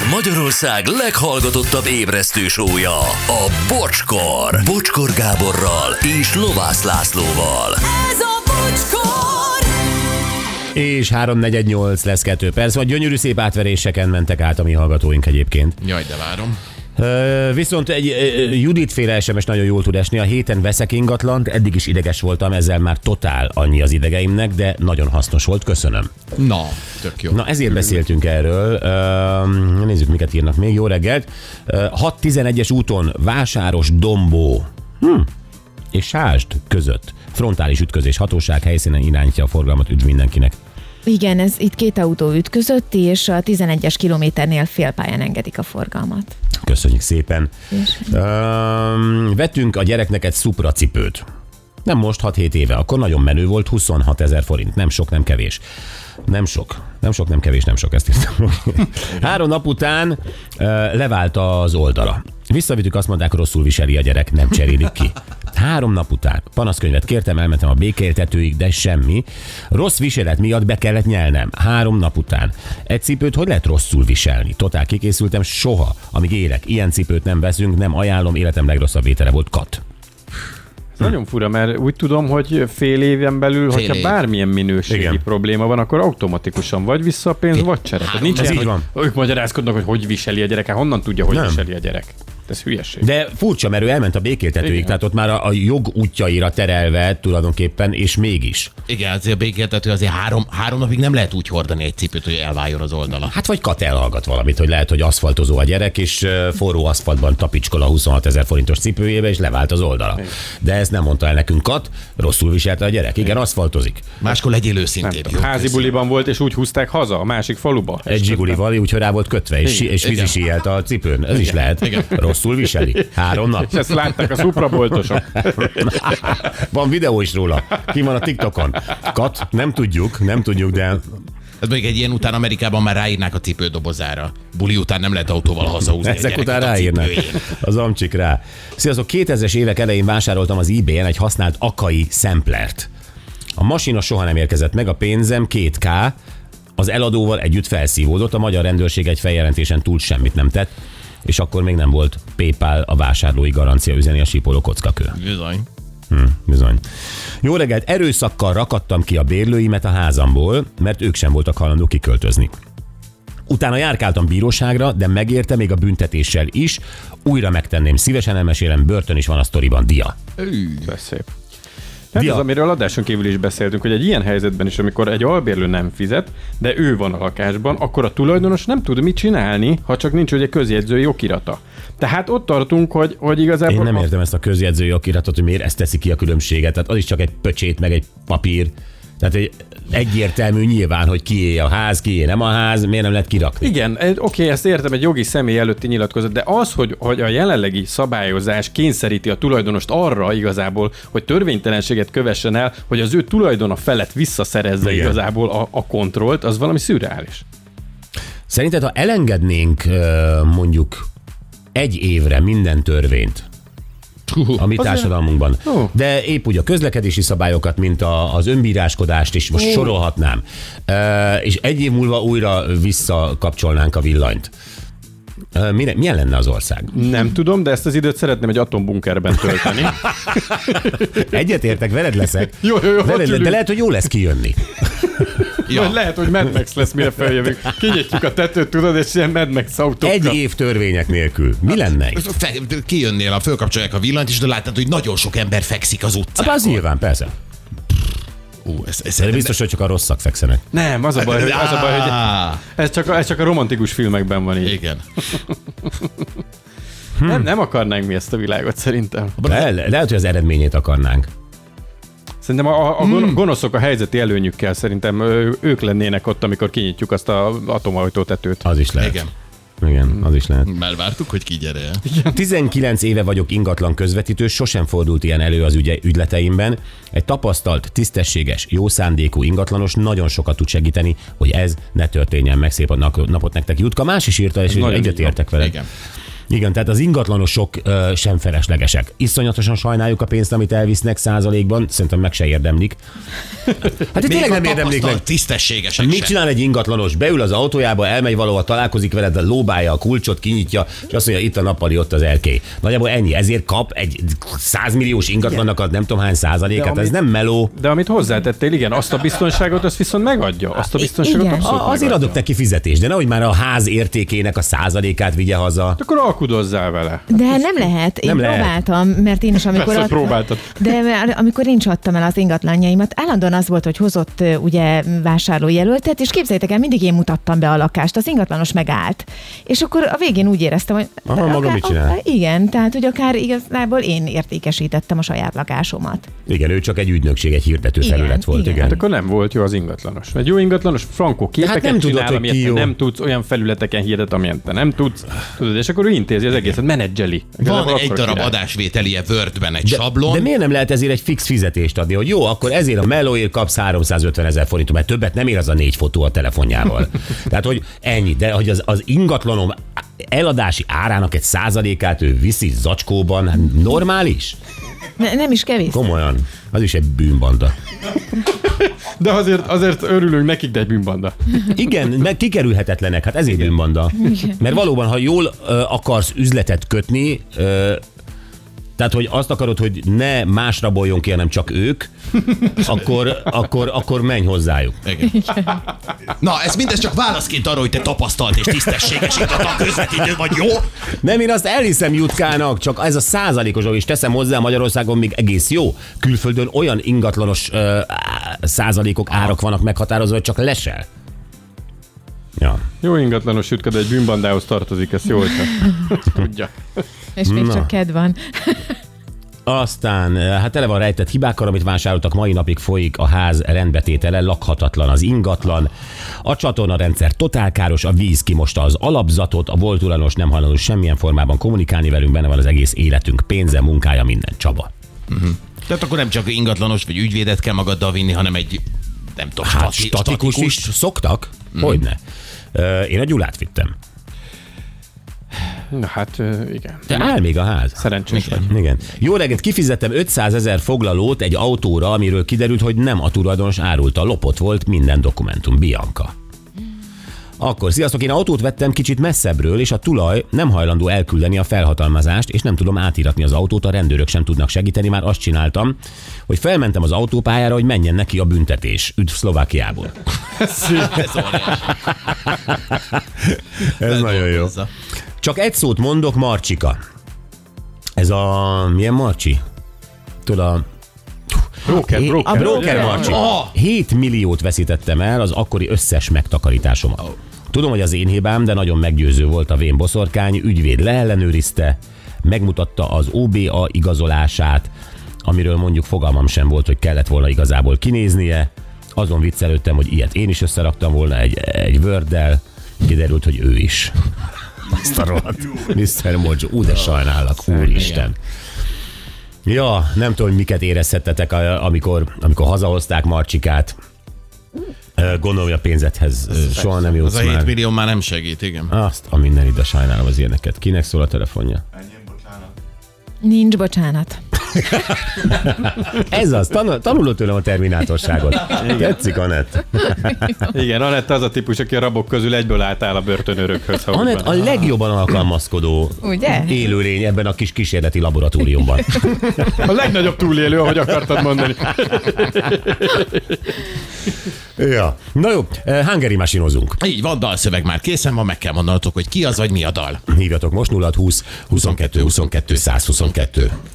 Ez Magyarország leghallgatottabb ébresztő sója, a Bocskor. Bocskor Gáborral és Lovász Lászlóval. Ez a bocskor! És 348 lesz 2 perc, vagy gyönyörű szép átveréseken mentek át a mi hallgatóink egyébként. Jaj, de várom. Viszont egy Judit féle SMS nagyon jól tud esni. A héten veszek ingatlant, eddig is ideges voltam, ezzel már totál annyi az idegeimnek, de nagyon hasznos volt, köszönöm. Na, tök jó. Na ezért beszéltünk erről. Nézzük, miket írnak még. Jó reggelt. Ö, 6-11-es úton Vásáros Dombó hm. és Sásd között frontális ütközés hatóság helyszínen irányítja a forgalmat. Üdv mindenkinek. Igen, ez itt két autó ütközött, és a 11-es kilométernél félpályán engedik a forgalmat. Köszönjük szépen. Öm, vettünk a gyereknek egy szupra cipőt. Nem most, 6-7 éve. Akkor nagyon menő volt, 26 ezer forint. Nem sok, nem kevés. Nem sok. Nem sok, nem kevés, nem sok, ezt írtam. Három nap után ö, levált az oldala. Visszavittük, azt mondták, rosszul viseli a gyerek, nem cserélik ki. Három nap után panaszkönyvet kértem, elmentem a békéltetőig, de semmi. Rossz viselet miatt be kellett nyelnem. Három nap után. Egy cipőt hogy lehet rosszul viselni? Totál kikészültem, soha, amíg élek. Ilyen cipőt nem veszünk, nem ajánlom, életem legrosszabb vétele volt kat. Ez nagyon fura, mert úgy tudom, hogy fél éven belül, Fél hogyha év. bármilyen minőségi Igen. probléma van, akkor automatikusan vagy vissza a pénz, vagy csere. Tehát nincs Ez ilyen, így hogy van. ők magyarázkodnak, hogy hogy viseli a gyerek, hát honnan tudja, hogy Nem. viseli a gyerek. Ez hülyeség. De furcsa, mert ő elment a békéltetőig, Igen. tehát ott már a, a jog útjaira terelve tulajdonképpen, és mégis. Igen, azért a békéltető azért három, három napig nem lehet úgy hordani egy cipőt, hogy elváljon az oldala. Hát vagy Kat elhallgat valamit, hogy lehet, hogy aszfaltozó a gyerek, és forró aszfaltban tapicskol a 26 ezer forintos cipőjébe, és levált az oldala. De ezt nem mondta el nekünk Kat, rosszul viselte a gyerek. Igen, aszfaltozik. Máskor legyél Nem tudom, jó? házi Köszönöm. buliban volt, és úgy húzták haza a másik faluba. Egy zsigulival, úgyhogy rá volt kötve, és, Igen. és vízi Igen. síjelt a cipőn. Ez is lehet. Igen. Rosszul viseli. Három nap. És ezt látták a szupraboltosok. Van videó is róla. Ki van a TikTokon. Kat, nem tudjuk, nem tudjuk, de Ez még egy ilyen után Amerikában már ráírnák a cipő dobozára. Buli után nem lehet autóval hazahúzni. Ezek után ráírnak. Az amcsik rá. Sziasztok, 2000-es évek elején vásároltam az eBay-en egy használt akai szemplert. A masina soha nem érkezett meg, a pénzem 2K, az eladóval együtt felszívódott, a magyar rendőrség egy feljelentésen túl semmit nem tett, és akkor még nem volt PayPal a vásárlói garancia üzeni a sípoló kockakő. Bizony. Hm, bizony. Jó reggelt, erőszakkal rakadtam ki a bérlőimet a házamból, mert ők sem voltak hajlandók kiköltözni. Utána járkáltam bíróságra, de megérte még a büntetéssel is. Újra megtenném, szívesen elmesélem, börtön is van a sztoriban, dia. Ez szép. Hát Dia- az, amiről adáson kívül is beszéltünk, hogy egy ilyen helyzetben is, amikor egy albérlő nem fizet, de ő van a lakásban, akkor a tulajdonos nem tud mit csinálni, ha csak nincs ugye közjegyzői okirata. Tehát ott tartunk, hogy, hogy igazából... Én nem értem ezt a közjegyzői okiratot, hogy miért ezt teszi ki a különbséget. Tehát az is csak egy pöcsét, meg egy papír. Tehát egy egyértelmű nyilván, hogy kié a ház, kié nem a ház, miért nem lehet kirakni. Igen, oké, ezt értem, egy jogi személy előtti nyilatkozat, de az, hogy, hogy a jelenlegi szabályozás kényszeríti a tulajdonost arra igazából, hogy törvénytelenséget kövessen el, hogy az ő tulajdona felett visszaszerezze Igen. igazából a, a kontrollt, az valami szürreális. Szerinted, ha elengednénk mondjuk egy évre minden törvényt, a mi társadalmunkban. De épp úgy a közlekedési szabályokat, mint a, az önbíráskodást is most sorolhatnám. Ö, És egy év múlva újra visszakapcsolnánk a villanyt. Mire, milyen lenne az ország? Nem tudom, de ezt az időt szeretném egy atombunkerben tölteni. Egyetértek, veled leszek. Jó, jó, jó, Veled, de lehet, hogy jó lesz kijönni. Ja. Vagy lehet, hogy Mad Max lesz, mire feljövünk. Kinyitjuk a tetőt, tudod, és ilyen Mad Max autókkal. Egy év törvények nélkül. Mi lenne? Fe, kijönnél, a fölkapcsolják a villanyt, és de látod, hogy nagyon sok ember fekszik az utcán. Hát az nyilván, persze. Ú, ez, ez, De biztos, hogy csak a rosszak fekszenek. Nem, az a baj, hogy, az a baj, hogy ez csak, ez csak a romantikus filmekben van így. Igen. Hmm. Nem, nem akarnánk mi ezt a világot szerintem. Le, lehet, hogy az eredményét akarnánk. Szerintem a, a hmm. gonoszok a helyzeti előnyükkel szerintem ők lennének ott, amikor kinyitjuk azt a atomajtó tetőt. Az is lehet. Igen. Igen, az is lehet. Már vártuk, hogy ki gyere el. 19 éve vagyok ingatlan közvetítő, sosem fordult ilyen elő az ügye, ügyleteimben. Egy tapasztalt, tisztességes, jó szándékú ingatlanos nagyon sokat tud segíteni, hogy ez ne történjen meg. Szép a napot nektek, Jutka. Más is írta, és egyetértek veled. Igen. Igen, tehát az ingatlanosok ö, sem feleslegesek. Iszonyatosan sajnáljuk a pénzt, amit elvisznek százalékban, szerintem meg se érdemlik. Hát itt tényleg a nem érdemlik meg. tisztességesek Mit sem. csinál egy ingatlanos? Beül az autójába, elmegy valahova, találkozik veled, lóbálja a kulcsot, kinyitja, és azt mondja, itt a nappali, ott az elké. Nagyjából ennyi. Ezért kap egy 100 milliós ingatlannak a nem tudom hány százalékát. De Ez nem meló. De amit hozzátettél, igen, azt a biztonságot, azt viszont megadja. Azt a biztonságot igen. abszolút A, azért megadja. adok neki fizetést, de nehogy már a ház értékének a százalékát vigye haza. Akkor alkudozzál vele. De nem lehet. Én Nem nem lehet. próbáltam, mert én is amikor... Persze, ad- próbáltad. De amikor én adtam el az ingatlanjaimat, állandóan az volt, hogy hozott ugye vásárlójelöltet, és képzeljétek el, mindig én mutattam be a lakást, az ingatlanos megállt. És akkor a végén úgy éreztem, hogy... Aha, maga mit csinál? akár, igen, tehát hogy akár igazából én értékesítettem a saját lakásomat. Igen, ő csak egy ügynökség, egy hirdető Igen, felület volt. igen. Igen. Hát akkor nem volt jó az ingatlanos. Egy jó ingatlanos, frankó képeket nem tudod, csinál, hogy amilyet ki te jó. nem tudsz, olyan felületeken hirdet, amilyen te nem tudsz. Tudod, és akkor ő intézi az egészet, menedzseli. Van egy darab király. adásvételie Wordben, egy De, sablon. de miért nem lehet ezért egy fix fizetést adni, hogy jó, akkor ezért a melóért kapsz 350 ezer forintot, mert többet nem ér az a négy fotó a telefonjával. Tehát, hogy ennyi, de hogy az, az ingatlanom eladási árának egy százalékát ő viszi zacskóban, hát normális? Ne, nem is kevés. Komolyan. Az is egy bűnbanda. De azért, azért örülünk nekik, de egy bűnbanda. Igen, meg kikerülhetetlenek, hát ezért bűnbanda. Mert valóban, ha jól ö, akarsz üzletet kötni, ö, tehát, hogy azt akarod, hogy ne más raboljon ki, hanem csak ők, akkor, akkor, akkor menj hozzájuk. Igen. Na, ez mindez csak válaszként arra, hogy te tapasztalt és tisztességes ingatlan közvetítő vagy, jó? Nem, én azt elhiszem Jutkának, csak ez a százalékos, és teszem hozzá Magyarországon még egész jó. Külföldön olyan ingatlanos ö, á, százalékok, árak vannak meghatározva, hogy csak lesel. Ja. Jó ingatlanos jutka, de egy bűnbandához tartozik, ezt jó, hogyha tudja. És még Na. csak kedv van. Aztán, eh, hát tele van rejtett hibákkal, amit vásároltak, mai napig folyik a ház rendbetétele, lakhatatlan az ingatlan, a csatornarendszer totálkáros, a víz kimosta az alapzatot, a volt tulajdonos nem hajlandó semmilyen formában kommunikálni velünk, benne van az egész életünk, pénze, munkája, minden. Csaba. Tehát akkor nem csak ingatlanos vagy ügyvédet kell magaddal vinni, hanem egy, nem tudom, Hát stati- statikus is szoktak? Hogyne. Ö, Én a Gyulát vittem. Na hát igen. De áll még a ház. Szerencsés vagy. Igen. Jó reggelt, kifizettem 500 ezer foglalót egy autóra, amiről kiderült, hogy nem a tulajdonos árulta, lopott volt minden dokumentum. Bianca. Akkor, sziasztok, én autót vettem kicsit messzebbről, és a tulaj nem hajlandó elküldeni a felhatalmazást, és nem tudom átíratni az autót, a rendőrök sem tudnak segíteni, már azt csináltam, hogy felmentem az autópályára, hogy menjen neki a büntetés. Üdv Szlovákiából. Ez. Ez nagyon jó. Csak egy szót mondok, Marcsika. Ez a... Milyen Marcsi? Tudod, a... Broker, broker. A broker? Marcsi. Ah! 7 milliót veszítettem el az akkori összes megtakarításomat. Tudom, hogy az én hibám, de nagyon meggyőző volt a vén boszorkány, ügyvéd leellenőrizte, megmutatta az OBA igazolását, amiről mondjuk fogalmam sem volt, hogy kellett volna igazából kinéznie. Azon viccelődtem, hogy ilyet én is összeraktam volna egy, egy Word-del, kiderült, hogy ő is. Azt a rohadt. Mr. Mojo, ú, de sajnálak, úristen. Ja, nem tudom, hogy miket érezhettetek, amikor, amikor hazahozták Marcsikát. Gondolom, hogy a pénzethez ö, soha nem Az jutsz a 7 már. millió már nem segít, igen. Azt a minden ide sajnálom az ilyeneket. Kinek szól a telefonja? Nincs bocsánat. Ez az, tanul, tanulod tőlem a terminátorságot. Tetszik, Anett. Igen, Anett az a típus, aki a rabok közül egyből átáll a úgy Anett a legjobban alkalmazkodó Ugye? élőlény ebben a kis kísérleti laboratóriumban. A legnagyobb túlélő, ahogy akartad mondani. ja. Na jó, eh, hungary masinozunk. Így van, dalszöveg már készen van, meg kell mondanatok, hogy ki az, vagy mi a dal. Hívjatok most 0 20 22 22 122.